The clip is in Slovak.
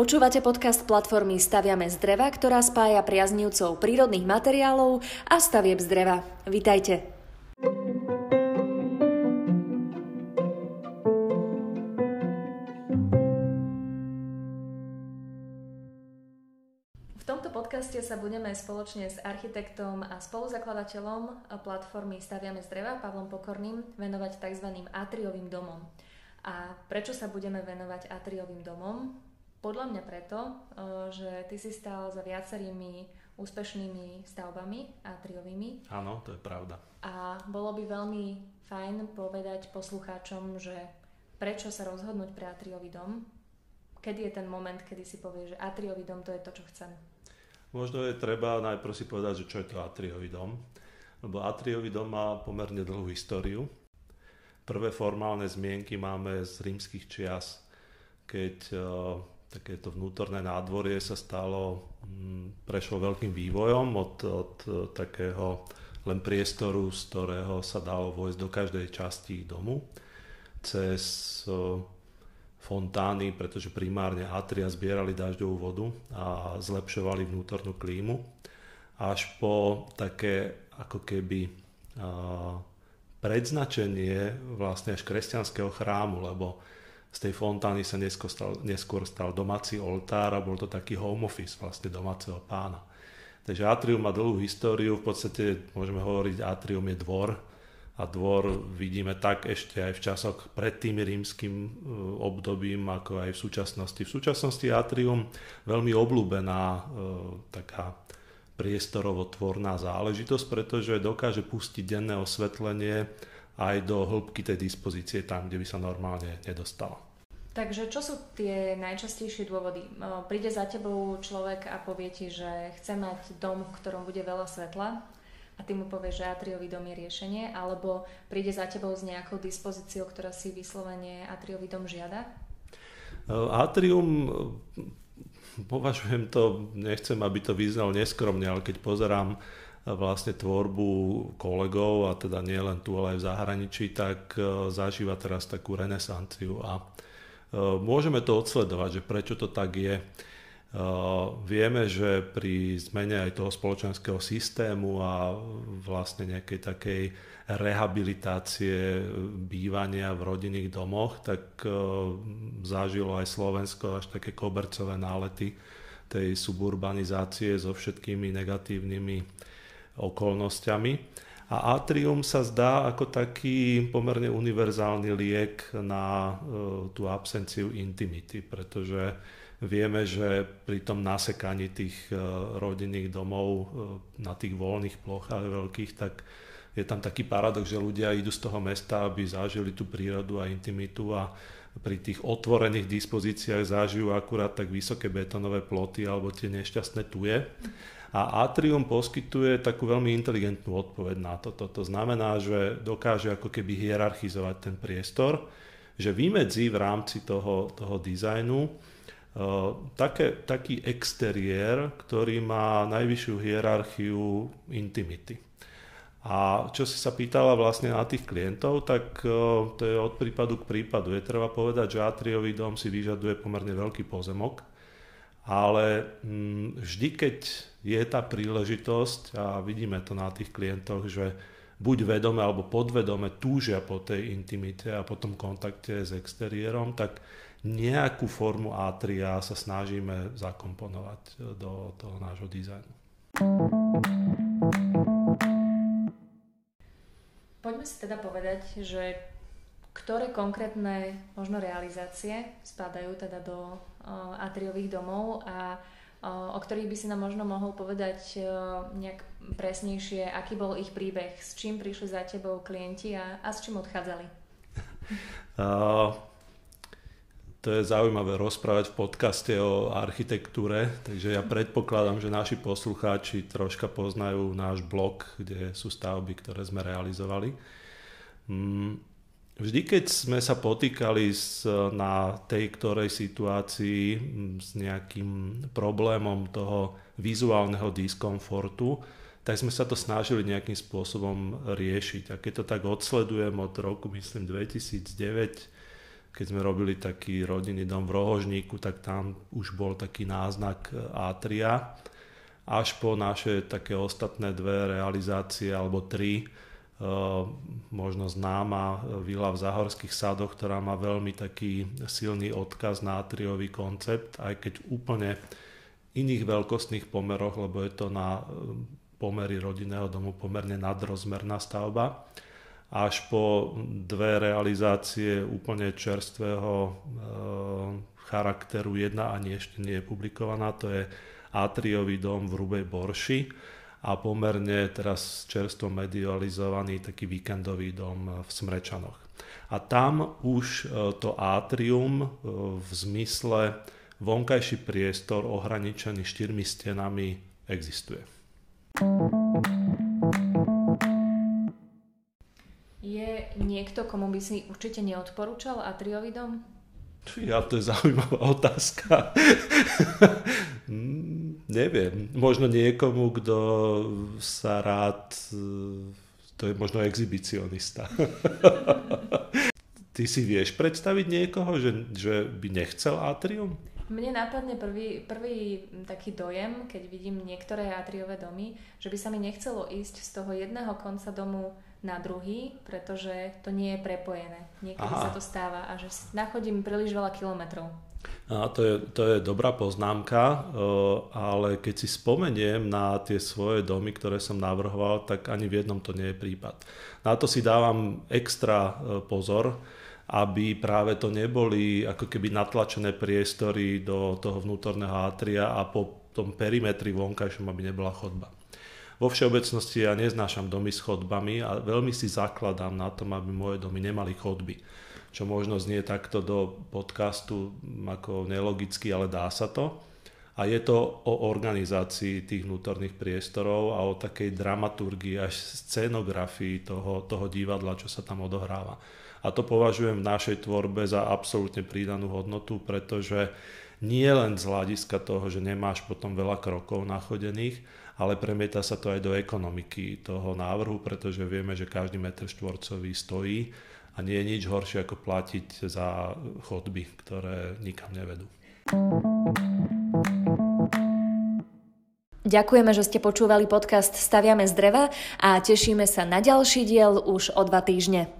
Počúvate podcast platformy Staviame z dreva, ktorá spája priaznivcov prírodných materiálov a stavieb z dreva. Vítajte. V tomto podcaste sa budeme spoločne s architektom a spoluzakladateľom platformy Staviame z dreva, Pavlom Pokorným, venovať tzv. atriovým domom. A prečo sa budeme venovať atriovým domom? Podľa mňa preto, eh, že ty si stál za viacerými úspešnými stavbami atriovými. Áno, to je pravda. A bolo by veľmi fajn povedať poslucháčom, že prečo sa rozhodnúť pre atriový dom, kedy je ten moment, kedy si povieš, že atriový dom to je to, čo chcem. Možno je treba najprv si povedať, že čo je to atriový dom. Lebo atriový dom má pomerne dlhú históriu. Prvé formálne zmienky máme z rímskych čias, keď eh, takéto vnútorné nádvorie sa stalo, mm, prešlo veľkým vývojom od, od takého len priestoru, z ktorého sa dalo vojsť do každej časti domu, cez fontány, pretože primárne atria zbierali dažďovú vodu a zlepšovali vnútornú klímu, až po také ako keby predznačenie vlastne až kresťanského chrámu, lebo z tej fontány sa neskôr stal, neskôr stal domáci oltár a bol to taký home office vlastne domáceho pána. Takže atrium má dlhú históriu, v podstate môžeme hovoriť, atrium je dvor a dvor vidíme tak ešte aj v časoch pred tým rímským e, obdobím, ako aj v súčasnosti. V súčasnosti atrium veľmi obľúbená e, taká priestorovotvorná záležitosť, pretože dokáže pustiť denné osvetlenie aj do hĺbky tej dispozície tam, kde by sa normálne nedostala. Takže čo sú tie najčastejšie dôvody? Príde za tebou človek a povie ti, že chce mať dom, v ktorom bude veľa svetla a ty mu povieš, že atriový dom je riešenie, alebo príde za tebou s nejakou dispozíciou, ktorá si vyslovene atriový dom žiada? Atrium považujem to, nechcem, aby to vyznal neskromne, ale keď pozerám vlastne tvorbu kolegov, a teda nie len tu, ale aj v zahraničí, tak e, zažíva teraz takú renesanciu a e, môžeme to odsledovať, že prečo to tak je. E, vieme, že pri zmene aj toho spoločenského systému a vlastne nejakej takej rehabilitácie bývania v rodinných domoch, tak zažilo aj Slovensko až také kobercové nálety tej suburbanizácie so všetkými negatívnymi okolnostiami. A atrium sa zdá ako taký pomerne univerzálny liek na e, tú absenciu intimity, pretože vieme, že pri tom nasekaní tých e, rodinných domov e, na tých voľných plochách veľkých, tak je tam taký paradox, že ľudia idú z toho mesta, aby zažili tú prírodu a intimitu a pri tých otvorených dispozíciách zažijú akurát tak vysoké betonové ploty alebo tie nešťastné tuje. A Atrium poskytuje takú veľmi inteligentnú odpoveď na toto. To znamená, že dokáže ako keby hierarchizovať ten priestor, že vymedzí v rámci toho, toho dizajnu uh, také, taký exteriér, ktorý má najvyššiu hierarchiu intimity. A čo si sa pýtala vlastne na tých klientov, tak uh, to je od prípadu k prípadu. Je treba povedať, že atriový dom si vyžaduje pomerne veľký pozemok, ale mm, vždy, keď je tá príležitosť a vidíme to na tých klientoch, že buď vedome alebo podvedome túžia po tej intimite a po tom kontakte s exteriérom, tak nejakú formu atria sa snažíme zakomponovať do toho nášho dizajnu. Poďme si teda povedať, že ktoré konkrétne možno realizácie spadajú teda do uh, atriových domov a o ktorých by si nám možno mohol povedať nejak presnejšie, aký bol ich príbeh, s čím prišli za tebou klienti a, a s čím odchádzali? Uh, to je zaujímavé rozprávať v podcaste o architektúre, takže ja predpokladám, že naši poslucháči troška poznajú náš blog, kde sú stavby, ktoré sme realizovali. Mm, Vždy, keď sme sa potýkali s, na tej ktorej situácii s nejakým problémom toho vizuálneho diskomfortu, tak sme sa to snažili nejakým spôsobom riešiť. A keď to tak odsledujem od roku, myslím, 2009, keď sme robili taký rodinný dom v Rohožníku, tak tam už bol taký náznak Atria. Až po naše také ostatné dve realizácie, alebo tri, možno známa vila v Zahorských sadoch, ktorá má veľmi taký silný odkaz na atriový koncept, aj keď úplne iných veľkostných pomeroch, lebo je to na pomery rodinného domu pomerne nadrozmerná stavba. Až po dve realizácie úplne čerstvého charakteru, jedna ani ešte nie je publikovaná, to je atriový dom v Rubej Borši, a pomerne teraz čerstvo medializovaný taký víkendový dom v Smrečanoch. A tam už e, to atrium e, v zmysle vonkajší priestor ohraničený štyrmi stenami existuje. Je niekto, komu by si určite neodporúčal atriový dom? Ja, to je zaujímavá otázka. Neviem. Možno niekomu, kto sa rád... To je možno exhibicionista. Ty si vieš predstaviť niekoho, že, že by nechcel atrium? Mne napadne prvý, prvý taký dojem, keď vidím niektoré atriové domy, že by sa mi nechcelo ísť z toho jedného konca domu na druhý, pretože to nie je prepojené. Niekedy Aha. sa to stáva a že nachodím príliš veľa kilometrov. To, je, to je dobrá poznámka, e, ale keď si spomeniem na tie svoje domy, ktoré som navrhoval, tak ani v jednom to nie je prípad. Na to si dávam extra e, pozor, aby práve to neboli ako keby natlačené priestory do toho vnútorného atria a po tom perimetri vonkajšom, aby nebola chodba. Vo všeobecnosti ja neznášam domy s chodbami a veľmi si zakladám na tom, aby moje domy nemali chodby. Čo možno znie takto do podcastu ako nelogicky, ale dá sa to. A je to o organizácii tých vnútorných priestorov a o takej dramaturgii až scenografii toho, toho divadla, čo sa tam odohráva. A to považujem v našej tvorbe za absolútne prídanú hodnotu, pretože nie len z hľadiska toho, že nemáš potom veľa krokov nachodených, ale premieta sa to aj do ekonomiky toho návrhu, pretože vieme, že každý meter štvorcový stojí a nie je nič horšie ako platiť za chodby, ktoré nikam nevedú. Ďakujeme, že ste počúvali podcast Staviame z dreva a tešíme sa na ďalší diel už o dva týždne.